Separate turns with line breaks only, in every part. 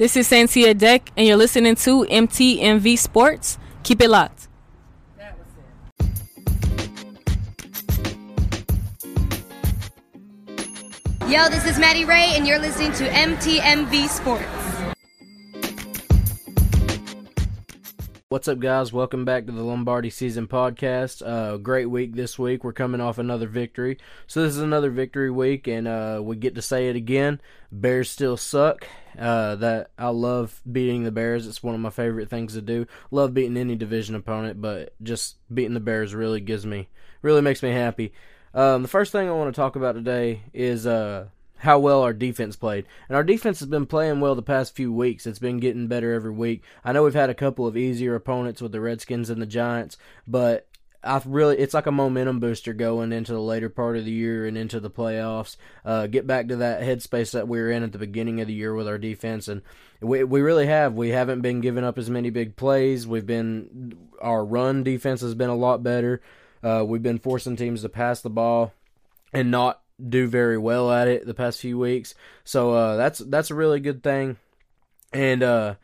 This is Santia Deck, and you're listening to MTMV Sports. Keep it locked.
Yo, this is Maddie Ray, and you're listening to MTMV Sports.
What's up, guys? Welcome back to the Lombardi Season Podcast. Uh, great week this week. We're coming off another victory. So, this is another victory week, and uh, we get to say it again. Bears still suck. Uh, that I love beating the Bears. It's one of my favorite things to do. Love beating any division opponent, but just beating the Bears really gives me, really makes me happy. Um, the first thing I want to talk about today is uh, how well our defense played. And our defense has been playing well the past few weeks. It's been getting better every week. I know we've had a couple of easier opponents with the Redskins and the Giants, but I really it's like a momentum booster going into the later part of the year and into the playoffs. Uh, get back to that headspace that we were in at the beginning of the year with our defense, and we we really have. We haven't been giving up as many big plays. We've been our run defense has been a lot better. Uh, we've been forcing teams to pass the ball and not do very well at it the past few weeks. So uh, that's that's a really good thing. And uh,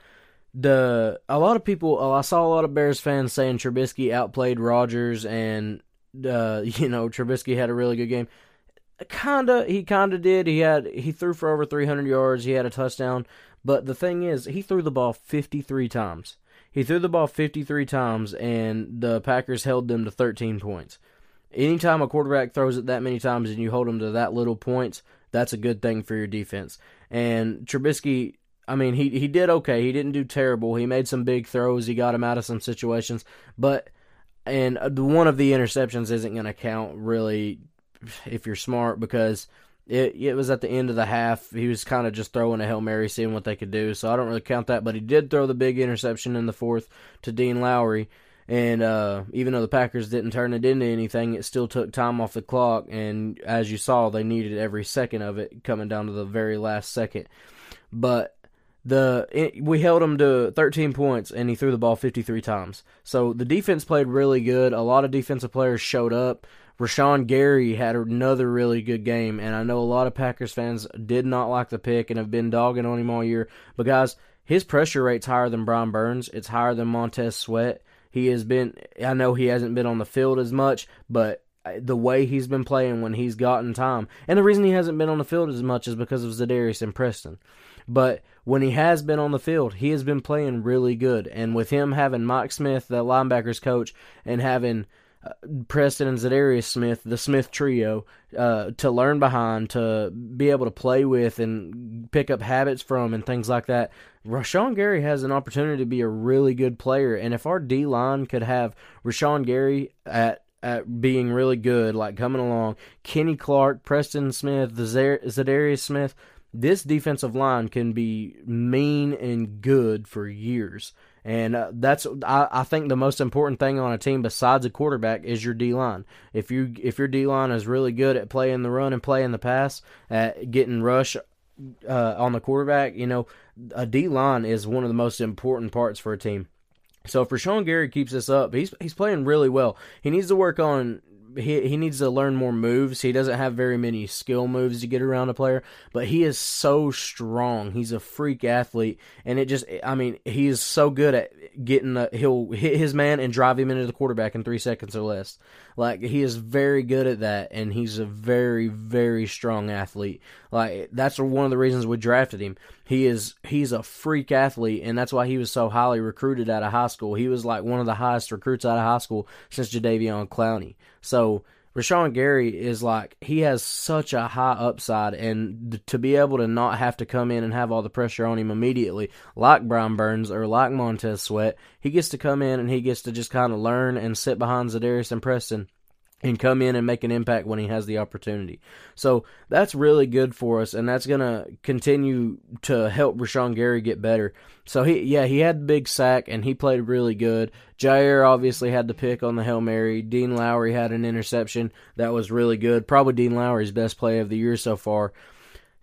the a lot of people, uh, I saw a lot of Bears fans saying Trubisky outplayed Rodgers, and uh, you know Trubisky had a really good game. Kinda, he kinda did. He had he threw for over 300 yards. He had a touchdown. But the thing is, he threw the ball 53 times. He threw the ball 53 times, and the Packers held them to 13 points. Anytime a quarterback throws it that many times and you hold them to that little points, that's a good thing for your defense. And Trubisky, I mean, he he did okay. He didn't do terrible. He made some big throws. He got him out of some situations, but and one of the interceptions isn't going to count really if you're smart because it it was at the end of the half. He was kind of just throwing a hail mary, seeing what they could do. So I don't really count that. But he did throw the big interception in the fourth to Dean Lowry, and uh, even though the Packers didn't turn it into anything, it still took time off the clock. And as you saw, they needed every second of it, coming down to the very last second. But the it, we held him to 13 points, and he threw the ball 53 times. So the defense played really good. A lot of defensive players showed up. Rashan Gary had another really good game, and I know a lot of Packers fans did not like the pick and have been dogging on him all year. But guys, his pressure rate's higher than Brian Burns. It's higher than Montez Sweat. He has been. I know he hasn't been on the field as much, but uh, the way he's been playing when he's gotten time, and the reason he hasn't been on the field as much is because of Za'Darius and Preston. But when he has been on the field, he has been playing really good. And with him having Mike Smith, the linebackers coach, and having Preston and Za'Darius Smith, the Smith trio, uh, to learn behind, to be able to play with and pick up habits from, and things like that. Rashan Gary has an opportunity to be a really good player, and if our D line could have Rashan Gary at at being really good, like coming along, Kenny Clark, Preston Smith, Za'Darius Smith, this defensive line can be mean and good for years. And uh, that's I, I, think the most important thing on a team besides a quarterback is your D line. If you if your D line is really good at playing the run and playing the pass, at getting rush uh, on the quarterback, you know, a D line is one of the most important parts for a team. So if Rashan Gary keeps this up, he's he's playing really well. He needs to work on he he needs to learn more moves. He doesn't have very many skill moves to get around a player, but he is so strong. He's a freak athlete, and it just I mean he is so good at getting the he'll hit his man and drive him into the quarterback in three seconds or less. Like he is very good at that, and he's a very very strong athlete. Like that's one of the reasons we drafted him. He is he's a freak athlete, and that's why he was so highly recruited out of high school. He was like one of the highest recruits out of high school since Jadeveon Clowney. So Rashan Gary is like he has such a high upside, and to be able to not have to come in and have all the pressure on him immediately, like Brian Burns or like Montez Sweat, he gets to come in and he gets to just kind of learn and sit behind Za'Darius and Preston and come in and make an impact when he has the opportunity. So that's really good for us, and that's going to continue to help Rashan Gary get better. So he, yeah, he had the big sack and he played really good. Jaire obviously had the pick on the hail mary. Dean Lowry had an interception that was really good. Probably Dean Lowry's best play of the year so far.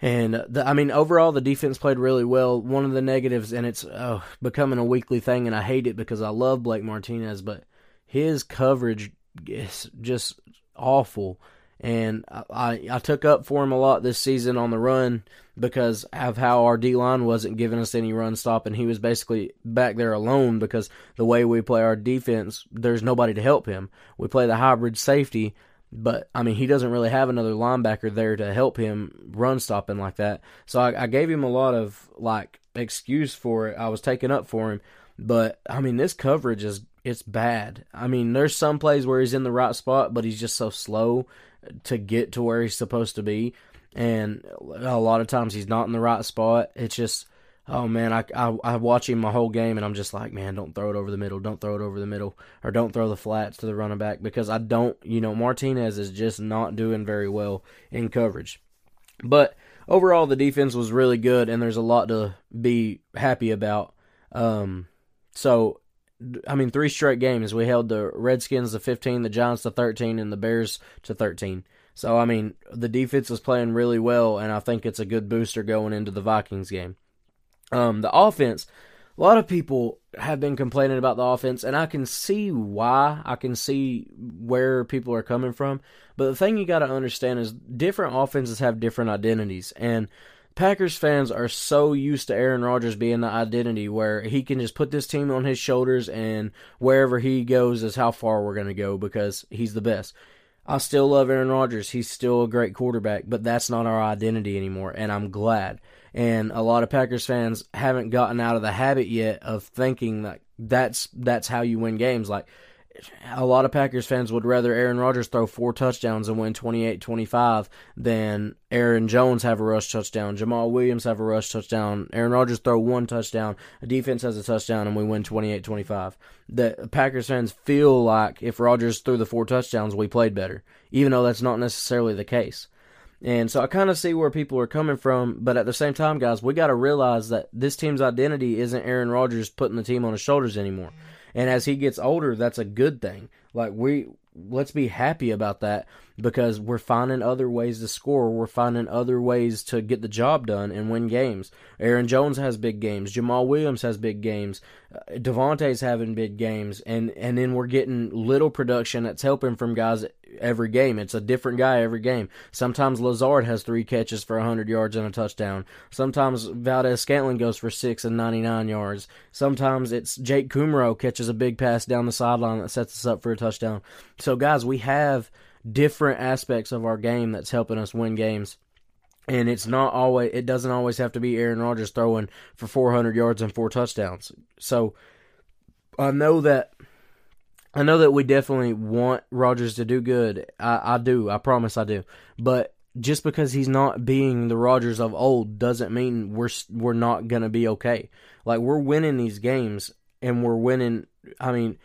And the, I mean, overall, the defense played really well. One of the negatives, and it's oh, becoming a weekly thing, and I hate it because I love Blake Martinez, but his coverage is just awful. and I, I took up for him a lot this season on the run because of how our D line wasn't giving us any run stop, and he was basically back there alone because the way we play our defense, there's nobody to help him. We play the hybrid safety, but I mean he doesn't really have another linebacker there to help him run stopping like that. So I, I gave him a lot of like excuse for it. I was taking up for him, but I mean this coverage is it's bad. I mean there's some plays where he's in the right spot, but he's just so slow to get to where he's supposed to be, and a lot of times he's not in the right spot. It's just oh man, I, I I watch him my whole game and I'm just like, man, don't throw it over the middle, don't throw it over the middle, or don't throw the flats to the running back because I don't, you know, Martinez is just not doing very well in coverage. But overall, the defense was really good, and there's a lot to be happy about. Um, so, I mean, three straight games we held the Redskins to 15, the Giants to 13, and the Bears to 13. So, I mean, the defense is playing really well, and I think it's a good booster going into the Vikings game. Um, the offense, a lot of people have been complaining about the offense, and I can see why. I can see where people are coming from. But the thing you got to understand is different offenses have different identities. And Packers fans are so used to Aaron Rodgers being the identity where he can just put this team on his shoulders, and wherever he goes is how far we're going to go because he's the best. I still love Aaron Rodgers. He's still a great quarterback, but that's not our identity anymore, and I'm glad. And a lot of Packers fans haven't gotten out of the habit yet of thinking that that's that's how you win games. Like a lot of Packers fans would rather Aaron Rodgers throw four touchdowns and win 28-25 than Aaron Jones have a rush touchdown, Jamaal Williams have a rush touchdown, Aaron Rodgers throw one touchdown, a defense has a touchdown, and we win 28-25. The Packers fans feel like if Rodgers threw the four touchdowns, we played better, even though that's not necessarily the case. And so I kind of see where people are coming from, but at the same time, guys, we got to realize that this team's identity isn't Aaron Rodgers putting the team on his shoulders anymore. And as he gets older, that's a good thing. Like we let's be happy about that because we're finding other ways to score. We're finding other ways to get the job done and win games. Aaron Jones has big games. Jamaal Williams has big games. Uh, Davante's having big games, and and then we're getting little production that's helping from guys every game. It's a different guy every game. Sometimes Lazard has three catches for 100 yards and a touchdown. Sometimes Valdes-Scantling goes for six and 99 yards. Sometimes it's Jake Kumerow catches a big pass down the sideline that sets us up for a touchdown. So, guys, we have different aspects of our game that's helping us win games. And it's not always it doesn't always have to be Aaron Rodgers throwing for 400 yards and four touchdowns. So I know that I know that we definitely want Rodgers to do good. I, I do. I promise I do. But just because he's not being the Rodgers of old doesn't mean we're we're not gonna be okay. Like we're winning these games and we're winning. I mean,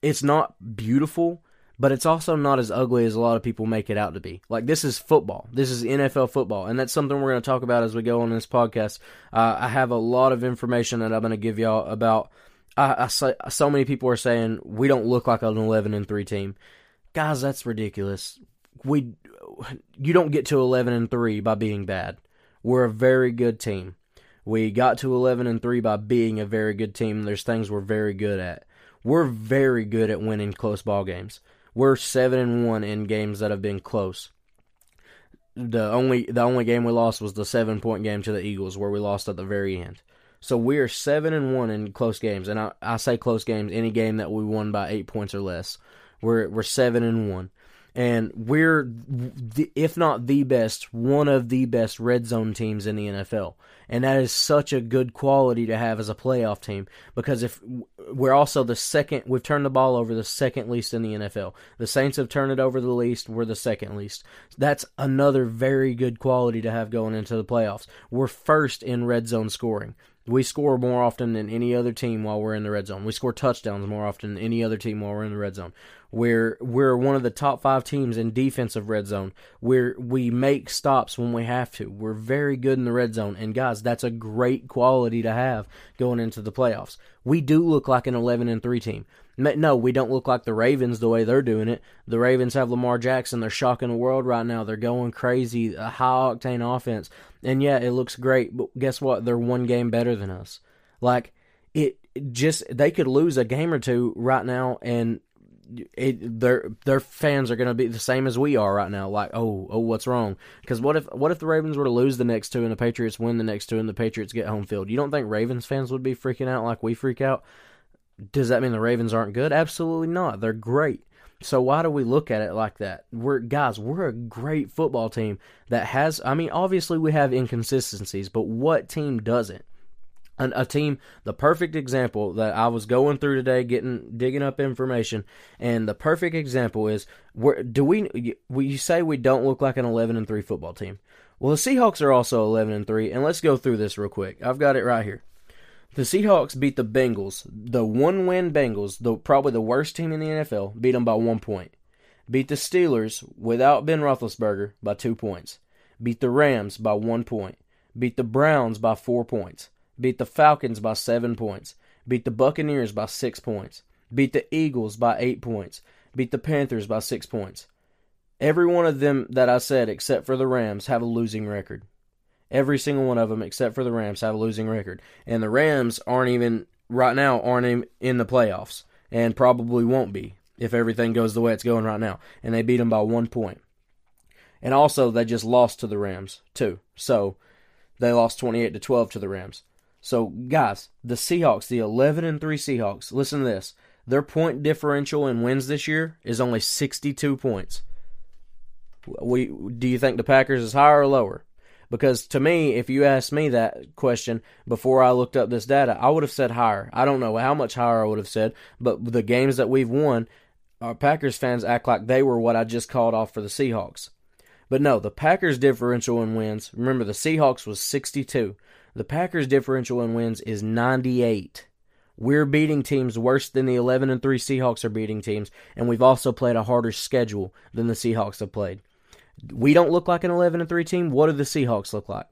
it's not beautiful, but it's also not as ugly as a lot of people make it out to be. Like this is football. This is NFL football, and that's something we're going to talk about as we go on this podcast. Uh, I have a lot of information that I'm going to give y'all about. I, I say, so many people are saying we don't look like an 11 and three team, guys. That's ridiculous. We you don't get to 11 and three by being bad. We're a very good team. We got to 11 and 3 by being a very good team. There's things we're very good at. We're very good at winning close ball games. We're seven and one in games that have been close. The only the only game we lost was the seven point game to the Eagles, where we lost at the very end. So we are seven and one in close games, and I, I say close games, any game that we won by eight points or less. We're we're seven and one and we're if not the best, one of the best red zone teams in the NFL. And that is such a good quality to have as a playoff team because if we're also the second, we've turned the ball over the second least in the NFL. The Saints have turned it over the least, we're the second least. That's another very good quality to have going into the playoffs. We're first in red zone scoring. We score more often than any other team while we're in the red zone. We score touchdowns more often than any other team while we're in the red zone. We're we're one of the top five teams in defensive red zone. We're we make stops when we have to. We're very good in the red zone, and guys, that's a great quality to have going into the playoffs. We do look like an eleven and three team. No, we don't look like the Ravens the way they're doing it. The Ravens have Lamar Jackson. They're shocking the world right now. They're going crazy. A high octane offense. And yeah, it looks great, but guess what? They're one game better than us. Like, it just, they could lose a game or two right now, and it, their their fans are going to be the same as we are right now. Like, oh, oh, what's wrong? Because what if what if the Ravens were to lose the next two and the Patriots win the next two and the Patriots get home field? You don't think Ravens fans would be freaking out like we freak out? Does that mean the Ravens aren't good? Absolutely not. They're great. So why do we look at it like that? We're guys, we're a great football team that has I mean, obviously we have inconsistencies, but what team doesn't? An, a team, the perfect example that I was going through today, getting digging up information, and the perfect example is where do we? You say we don't look like an eleven and three football team. Well, the Seahawks are also eleven and three, and let's go through this real quick. I've got it right here. The Seahawks beat the Bengals, the one win Bengals, the probably the worst team in the NFL, beat them by one point. Beat the Steelers without Ben Roethlisberger by two points. Beat the Rams by one point. Beat the Browns by four points. Beat the Falcons by seven points. Beat the Buccaneers by six points. Beat the Eagles by eight points. Beat the Panthers by six points. Every one of them that I said, except for the Rams, have a losing record. Every single one of them, except for the Rams, have a losing record, and the Rams aren't even right now aren't even in the playoffs, and probably won't be if everything goes the way it's going right now. And they beat them by one point. and also they just lost to the Rams too. So they lost twenty eight to twelve to the Rams. So guys, the Seahawks, the eleven and three Seahawks, listen to this. Their point differential in wins this year is only sixty two points. We do you think the Packers is higher or lower? Because to me, if you asked me that question before I looked up this data, I would have said higher. I don't know how much higher I would have said, but the games that we've won, our Packers fans act like they were what I just called off for the Seahawks. But no, the Packers differential in wins, remember the Seahawks was 62. The Packers differential in wins is 98. We're beating teams worse than the 11 and 3 Seahawks are beating teams, and we've also played a harder schedule than the Seahawks have played. We don't look like an 11 and 3 team. What do the Seahawks look like?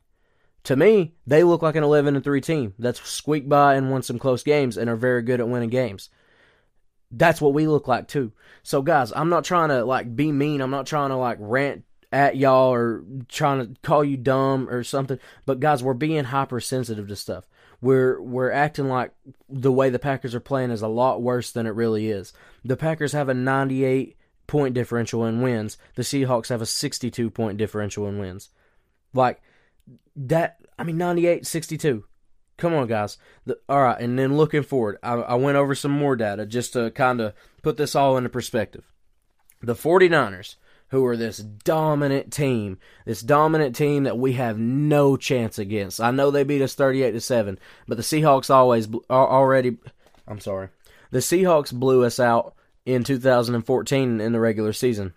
To me, they look like an 11 and 3 team that's squeaked by and won some close games and are very good at winning games. That's what we look like too. So guys, I'm not trying to like be mean. I'm not trying to like rant at y'all or trying to call you dumb or something. But guys, we're being hypersensitive to stuff. We're we're acting like the way the Packers are playing is a lot worse than it really is. The Packers have a 98 point differential in wins. The Seahawks have a 62 point differential in wins. Like that, I mean, 98 62. Come on, guys. The, all right, and then looking forward, I, I went over some more data just to kind of put this all into perspective. The 49ers, who are this dominant team, this dominant team that we have no chance against. I know they beat us 38 to 7, but the Seahawks always already I'm sorry. The Seahawks blew us out in 2014 in the regular season.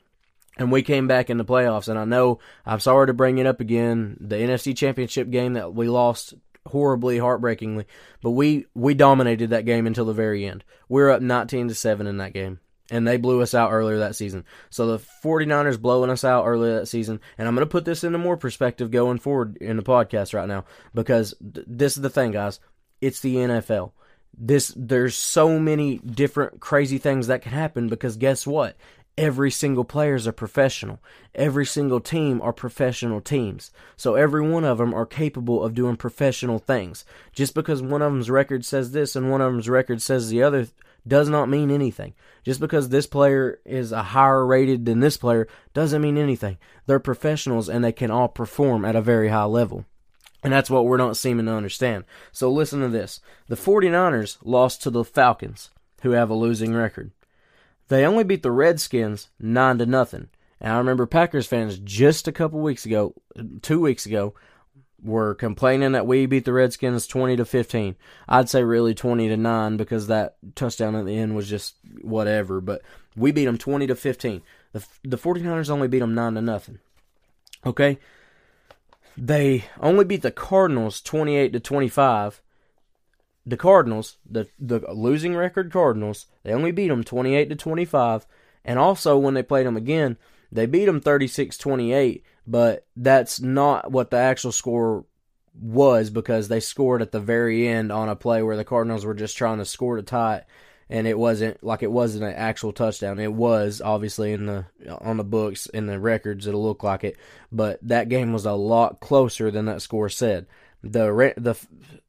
And we came back in the playoffs. And I know I'm sorry to bring it up again. The NFC Championship game that we lost horribly, heartbreakingly, but we we dominated that game until the very end. We are up 19 to 7 in that game. And they blew us out earlier that season. So the 49ers blowing us out earlier that season. And I'm going to put this into more perspective going forward in the podcast right now because th- this is the thing, guys. It's the NFL this there's so many different crazy things that can happen because guess what every single player is a professional every single team are professional teams so every one of them are capable of doing professional things just because one of them's record says this and one of them's record says the other does not mean anything just because this player is a higher rated than this player doesn't mean anything they're professionals and they can all perform at a very high level and that's what we're not seeming to understand. So listen to this. The 49ers lost to the Falcons, who have a losing record. They only beat the Redskins 9 to nothing. And I remember Packers fans just a couple weeks ago, 2 weeks ago, were complaining that we beat the Redskins 20 to 15. I'd say really 20 to 9 because that touchdown at the end was just whatever, but we beat them 20 to 15. The the 49ers only beat them 9 to nothing. Okay? They only beat the Cardinals 28 to 25. The Cardinals, the the losing record Cardinals, they only beat them 28 to 25. And also when they played them again, they beat them 36-28, but that's not what the actual score was because they scored at the very end on a play where the Cardinals were just trying to score to tie it and it wasn't like it wasn't an actual touchdown. It was obviously in the on the books in the records. It'll look like it, but that game was a lot closer than that score said. The the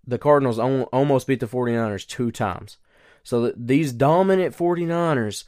the Cardinals almost beat the 49ers two times. So these dominant 49ers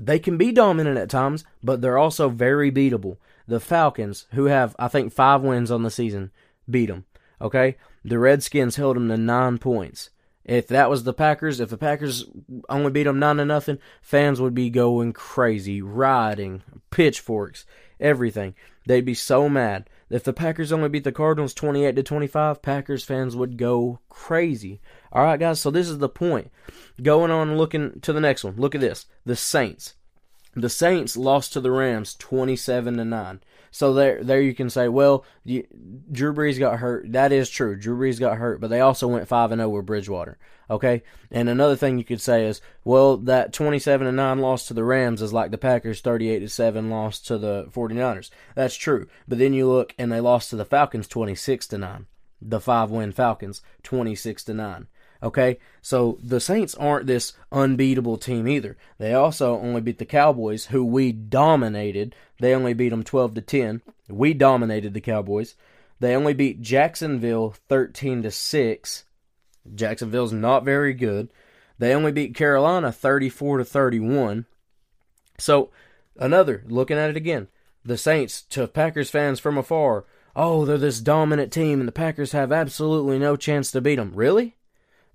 they can be dominant at times, but they're also very beatable. The Falcons, who have I think five wins on the season, beat them. Okay, the Redskins held them to nine points. If that was the Packers, if the Packers only beat them nine to nothing, fans would be going crazy, rioting, pitchforks, everything. They'd be so mad. If the Packers only beat the Cardinals 28 to 25, Packers fans would go crazy. All right, guys, so this is the point. Going on looking to the next one. Look at this. The Saints. The Saints lost to the Rams 27 to 9. So there, there you can say, well, you, Drew Brees got hurt. That is true. Drew Brees got hurt, but they also went five and zero with Bridgewater. Okay, and another thing you could say is, well, that twenty-seven to nine loss to the Rams is like the Packers' thirty-eight to seven loss to the 49ers. That's true, but then you look and they lost to the Falcons twenty-six to nine. The five-win Falcons, twenty-six to nine. Okay, so the Saints aren't this unbeatable team either. They also only beat the Cowboys, who we dominated. They only beat them 12 to 10. We dominated the Cowboys. They only beat Jacksonville 13 to 6. Jacksonville's not very good. They only beat Carolina 34 to 31. So, another looking at it again. The Saints to Packers fans from afar, oh, they're this dominant team and the Packers have absolutely no chance to beat them. Really?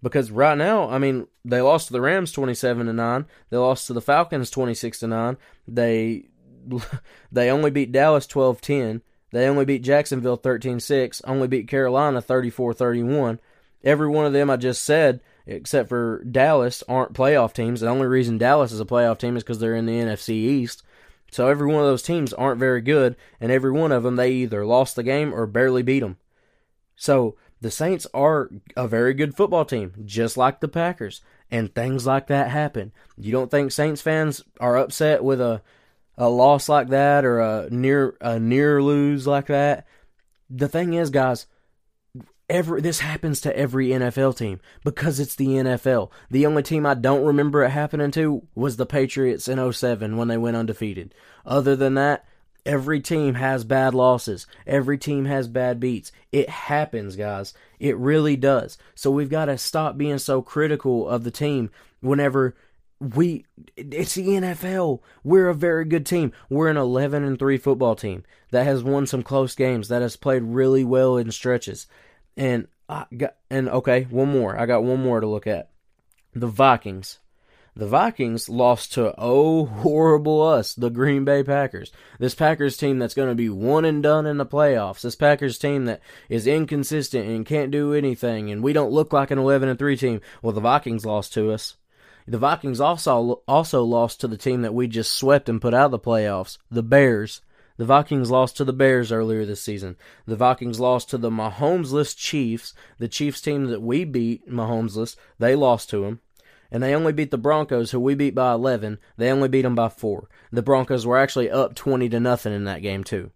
Because right now, I mean, they lost to the Rams 27 to 9. They lost to the Falcons 26 to 9. They they only beat Dallas 12-10. They only beat Jacksonville 13-6, only beat Carolina 34-31. Every one of them I just said, except for Dallas, aren't playoff teams. The only reason Dallas is a playoff team is because they're in the NFC East. So every one of those teams aren't very good, and every one of them they either lost the game or barely beat them. So the Saints are a very good football team, just like the Packers, and things like that happen. You don't think Saints fans are upset with a a loss like that or a near a near lose like that? The thing is, guys, every this happens to every NFL team because it's the NFL. The only team I don't remember it happening to was the Patriots in 07 when they went undefeated. Other than that, Every team has bad losses. Every team has bad beats. It happens, guys. It really does. So we've got to stop being so critical of the team whenever we it's the NFL. We're a very good team. We're an 11 and 3 football team that has won some close games, that has played really well in stretches. And I got and okay, one more. I got one more to look at. The Vikings. The Vikings lost to oh horrible us, the Green Bay Packers. This Packers team that's going to be one and done in the playoffs. This Packers team that is inconsistent and can't do anything and we don't look like an 11 and 3 team. Well, the Vikings lost to us. The Vikings also also lost to the team that we just swept and put out of the playoffs, the Bears. The Vikings lost to the Bears earlier this season. The Vikings lost to the Mahomesless Chiefs, the Chiefs team that we beat, Mahomesless. They lost to them and they only beat the Broncos, who we beat by 11. They only beat them by four. The Broncos were actually up 20 to nothing in that game too.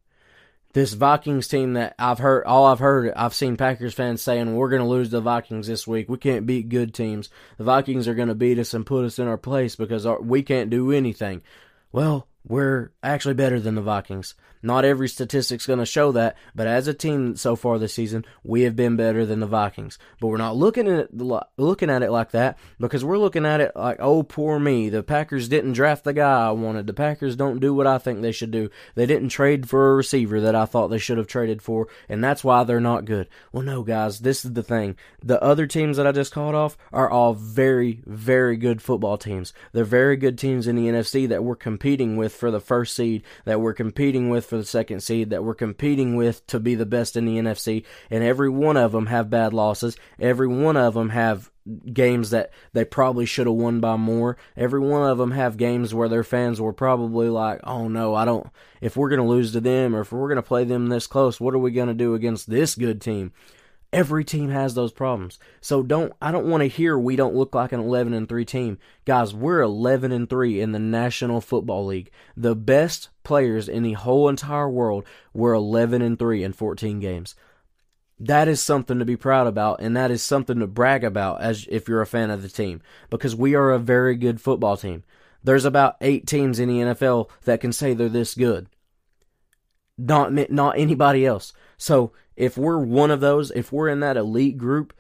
This Vikings team that I've heard, all I've heard, I've seen Packers fans saying we're going to lose the Vikings this week. We can't beat good teams. The Vikings are going to beat us and put us in our place because our, we can't do anything. Well, we're actually better than the Vikings. Not every statistic's going to show that, but as a team so far this season, we have been better than the Vikings. But we're not looking at it, looking at it like that because we're looking at it like, oh, poor me. The Packers didn't draft the guy I wanted. The Packers don't do what I think they should do. They didn't trade for a receiver that I thought they should have traded for, and that's why they're not good. Well, no, guys, this is the thing. The other teams that I just called off are all very, very good football teams. They're very good teams in the NFC that we're competing with for the first seed, that we're competing with for the second seed, that we're competing with to be the best in the NFC, and every one of them have bad losses. Every one of them have games that they probably should have won by more. Every one of them have games where their fans were probably like, "Oh no, I don't if we're going to lose to them or if we're going to play them this close, what are we going to do against this good team?" Every team has those problems. So don't I don't want to hear we don't look like an 11 and 3 team. Guys, we're 11 and 3 in the National Football League. The best players in the whole entire world were 11 and 3 in 14 games. That is something to be proud about and that is something to brag about as if you're a fan of the team because we are a very good football team. There's about 8 teams in the NFL that can say they're this good. Not not anybody else. So if we're one of those, if we're in that elite group,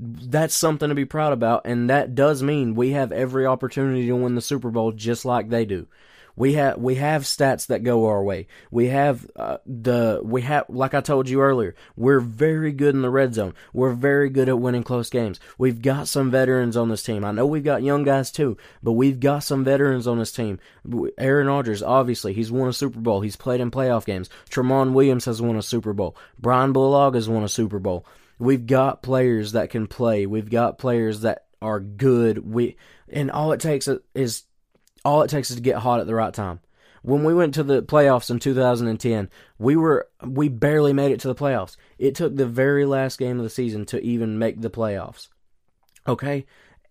That's something to be proud about, and that does mean we have every opportunity to win the Super Bowl just like they do. We have we have stats that go our way. We have uh, the we have like I told you earlier. We're very good in the red zone. We're very good at winning close games. We've got some veterans on this team. I know we've got young guys too, but we've got some veterans on this team. Aaron Rodgers, obviously, he's won a Super Bowl. He's played in playoff games. Tramon Williams has won a Super Bowl. Brian Bulaga has won a Super Bowl. We've got players that can play. We've got players that are good. We and all it takes is all it takes is to get hot at the right time. When we went to the playoffs in 2010, we were we barely made it to the playoffs. It took the very last game of the season to even make the playoffs. Okay?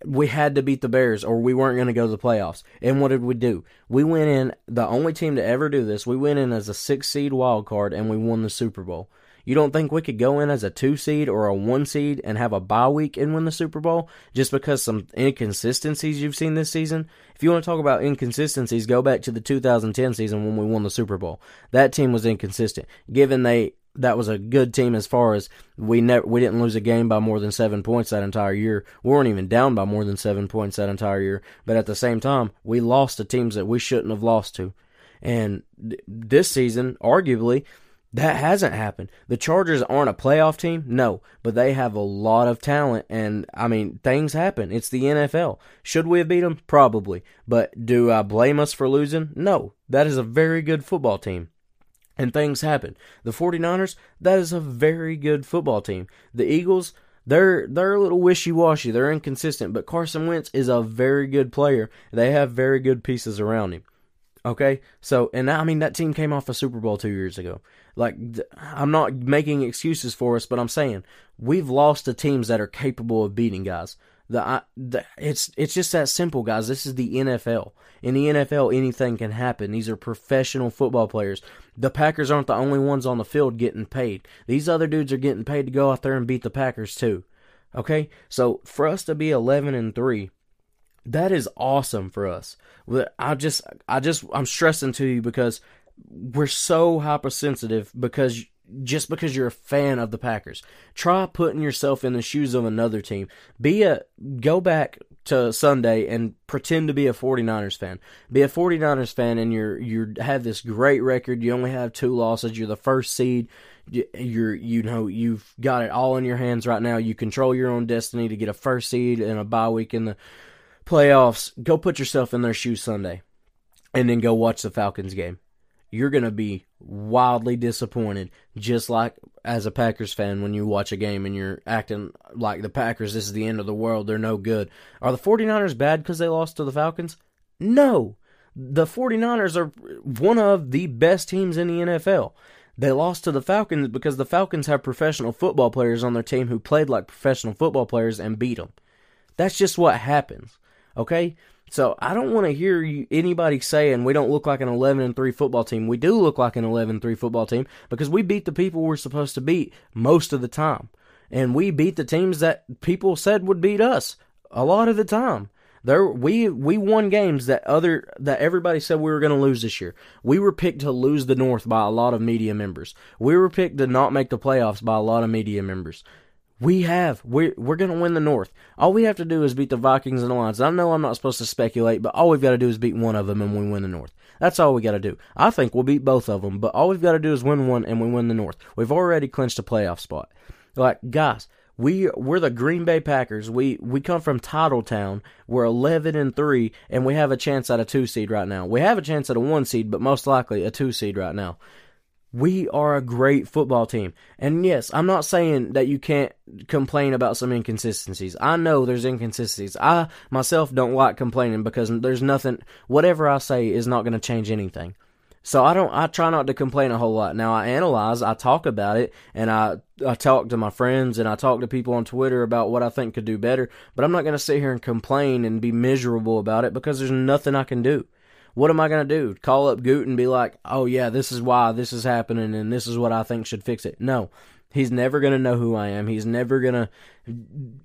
We had to beat the Bears or we weren't going to go to the playoffs. And what did we do? We went in the only team to ever do this. We went in as a 6 seed wild card and we won the Super Bowl. You don't think we could go in as a two seed or a one seed and have a bye week and win the Super Bowl just because some inconsistencies you've seen this season? If you want to talk about inconsistencies, go back to the 2010 season when we won the Super Bowl. That team was inconsistent. Given they that was a good team as far as we never we didn't lose a game by more than seven points that entire year. We weren't even down by more than seven points that entire year. But at the same time, we lost to teams that we shouldn't have lost to. And th- this season, arguably, that hasn't happened. The Chargers aren't a playoff team, no, but they have a lot of talent, and I mean, things happen. It's the NFL. Should we have beat them? Probably. But do I blame us for losing? No. That is a very good football team. And things happen. The 49ers, that is a very good football team. The Eagles, they're they're a little wishy-washy. They're inconsistent, but Carson Wentz is a very good player. They have very good pieces around him. Okay? So, and I mean that team came off a Super Bowl 2 years ago. Like, I'm not making excuses for us, but I'm saying we've lost to teams that are capable of beating guys. The, the, it's it's just that simple, guys. This is the NFL. In the NFL, anything can happen. These are professional football players. The Packers aren't the only ones on the field getting paid. These other dudes are getting paid to go out there and beat the Packers too. Okay, so for us to be 11 and three, that is awesome for us. I just, I just, I'm stressing to you because we're so hypersensitive because just because you're a fan of the Packers. Try putting yourself in the shoes of another team. Be a go back to Sunday and pretend to be a 49ers fan. Be a 49ers fan and you're you have this great record. You only have two losses. You're the first seed. You're you know you've got it all in your hands right now. You control your own destiny to get a first seed and a bye week in the playoffs. Go put yourself in their shoes Sunday and then go watch the Falcons game you're going to be wildly disappointed, just like as a Packers fan when you watch a game and you're acting like the Packers, this is the end of the world, they're no good. Are the 49ers bad because they lost to the Falcons? No. The 49ers are one of the best teams in the NFL. They lost to the Falcons because the Falcons have professional football players on their team who played like professional football players and beat them. That's just what happens. Okay? So I don't want to hear you, anybody saying we don't look like an 11 and 3 football team. We do look like an 11 and 3 football team because we beat the people we're supposed to beat most of the time. And we beat the teams that people said would beat us a lot of the time. There we we won games that other that everybody said we were going to lose this year. We were picked to lose the North by a lot of media members. We were picked to not make the playoffs by a lot of media members. We have. We're, we're going to win the North. All we have to do is beat the Vikings and the Lions. I know I'm not supposed to speculate, but all we've got to do is beat one of them and we win the North. That's all we got to do. I think we'll beat both of them, but all we've got to do is win one and we win the North. We've already clinched a playoff spot. Like, guys, we we're the Green Bay Packers. We we come from Titletown. We're 11 and 3 and we have a chance at a 2 seed right now. We have a chance at a 1 seed, but most likely a 2 seed right now. We are a great football team. And yes, I'm not saying that you can't complain about some inconsistencies. I know there's inconsistencies. I myself don't like complaining because there's nothing, whatever I say is not going to change anything. So I don't, I try not to complain a whole lot. Now I analyze, I talk about it, and I, I talk to my friends and I talk to people on Twitter about what I think could do better, but I'm not going to sit here and complain and be miserable about it because there's nothing I can do what am I going to do? Call up Gute and be like, oh, yeah, this is why this is happening and this is what I think should fix it. No. He's never going to know who I am. He's never going to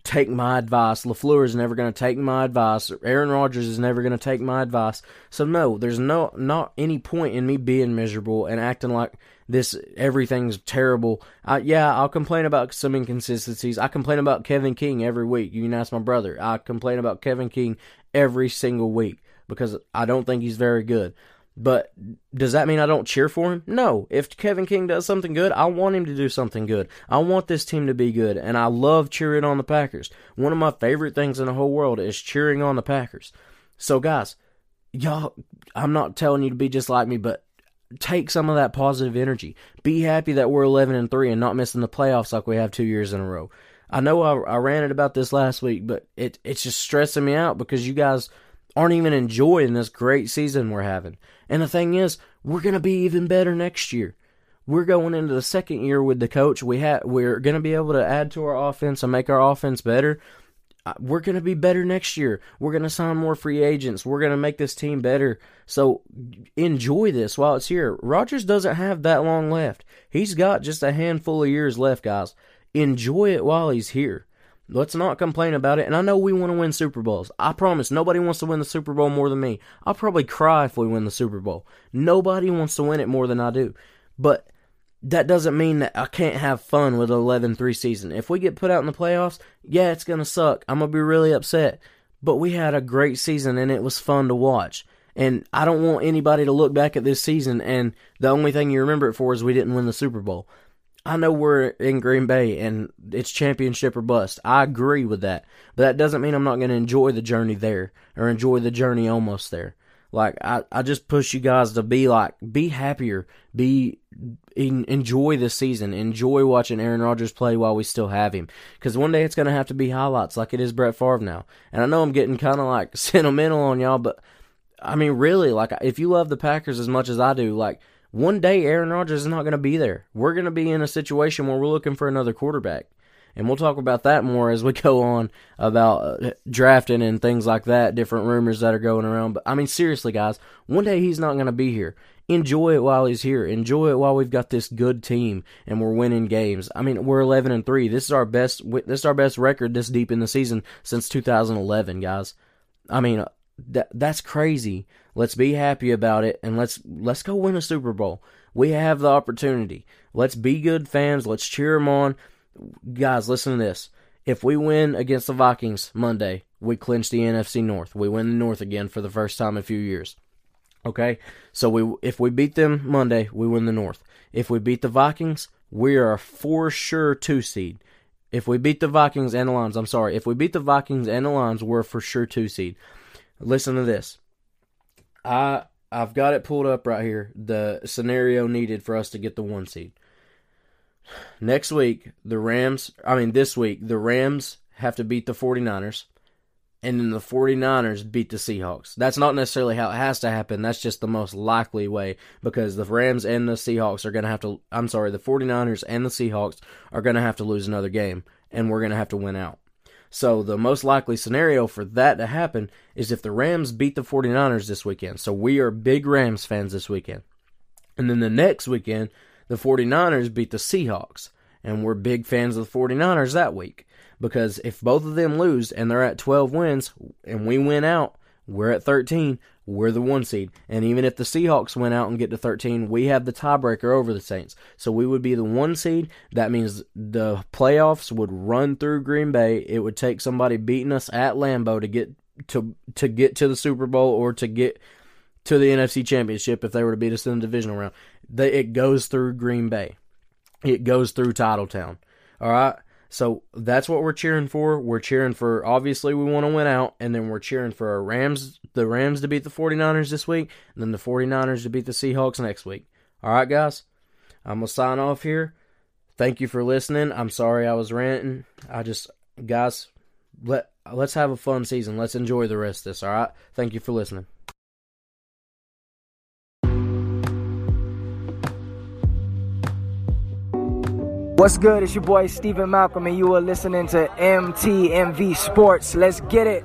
take my advice. LaFleur is never going to take my advice. Aaron Rodgers is never going to take my advice. So no, there's no not any point in me being miserable and acting like this everything's terrible. I, yeah, I'll complain about some inconsistencies. I complain about Kevin King every week. You know, ask my brother. I complain about Kevin King every single week because I don't think he's very good. But does that mean I don't cheer for him? No. If Kevin King does something good, I want him to do something good. I want this team to be good, and I love cheering on the Packers. One of my favorite things in the whole world is cheering on the Packers. So, guys, y'all, I'm not telling you to be just like me, but take some of that positive energy. Be happy that we're 11 and 3 and not missing the playoffs like we have two years in a row. I know I, I ranted about this last week, but it it's just stressing me out because you guys aren't even enjoying this great season we're having. And the thing is, we're going to be even better next year. We're going into the second year with the coach. We have we're going to be able to add to our offense and make our offense better. Uh, we're going to be better next year. We're going to sign more free agents. We're going to make this team better. So enjoy this while it's here. Rodgers doesn't have that long left. He's got just a handful of years left, guys. Enjoy it while he's here. Let's not complain about it. And I know we want to win Super Bowls. I promise nobody wants to win the Super Bowl more than me. I'll probably cry if we win the Super Bowl. Nobody wants to win it more than I do. But that doesn't mean that I can't have fun with an 11 3 season. If we get put out in the playoffs, yeah, it's going to suck. I'm going to be really upset. But we had a great season and it was fun to watch. And I don't want anybody to look back at this season and the only thing you remember it for is we didn't win the Super Bowl. I know we're in Green Bay and it's championship or bust. I agree with that. But that doesn't mean I'm not going to enjoy the journey there or enjoy the journey almost there. Like I, I just push you guys to be like, be happier, be enjoy this season, enjoy watching Aaron Rodgers play while we still have him. Because one day it's going to have to be highlights like it is Brett Favre now. And I know I'm getting kind of like sentimental on y'all, but I mean really, like if you love the Packers as much as I do, like one day Aaron Rodgers is not going to be there. We're going to be in a situation where we're looking for another quarterback. And we'll talk about that more as we go on about uh, drafting and things like that, different rumors that are going around. But I mean, seriously, guys, one day he's not going to be here. Enjoy it while he's here. Enjoy it while we've got this good team and we're winning games. I mean, we're 11 and 3. This is our best this is our best record this deep in the season since 2011, guys. I mean, that that's crazy. Let's be happy about it and let's let's go win a Super Bowl. We have the opportunity. Let's be good fans. Let's cheer them on. Guys, listen to this. If we win against the Vikings Monday, we clinch the NFC North. We win the North again for the first time in a few years. Okay? So we if we beat them Monday, we win the North. If we beat the Vikings, we are for sure 2 seed. If we beat the Vikings and the Lions, I'm sorry. If we beat the Vikings and the Lions, we're for sure 2 seed. Listen to this. I I've got it pulled up right here. The scenario needed for us to get the one seed. Next week, the Rams, I mean this week, the Rams have to beat the 49ers and then the 49ers beat the Seahawks. That's not necessarily how it has to happen. That's just the most likely way because the Rams and the Seahawks are going to have to I'm sorry, the 49ers and the Seahawks are going to have to lose another game and we're going to have to win out. So the most likely scenario for that to happen is if the Rams beat the 49ers this weekend. So we are big Rams fans this weekend. And then the next weekend, the 49ers beat the Seahawks. And we're big fans of the 49ers that week. Because if both of them lose and they're at 12 wins and we win out, we're at 13 we're the one seed. And even if the Seahawks went out and get to 13, we have the tiebreaker over the Saints. So we would be the one seed. That means the playoffs would run through Green Bay. It would take somebody beating us at Lambeau to get to to get to the Super Bowl or to get to the NFC Championship if they were to beat us in the divisional round. They, it goes through Green Bay. It goes through Titletown. All right. So that's what we're cheering for. We're cheering for obviously we want to win out and then we're cheering for our Rams the Rams to beat the 49ers this week and then the 49ers to beat the Seahawks next week. All right guys. I'm going to sign off here. Thank you for listening. I'm sorry I was ranting. I just guys let let's have a fun season. Let's enjoy the rest of this, all right? Thank you for listening.
What's good? It's your boy Stephen Malcolm, and you are listening to MTMV Sports. Let's get it.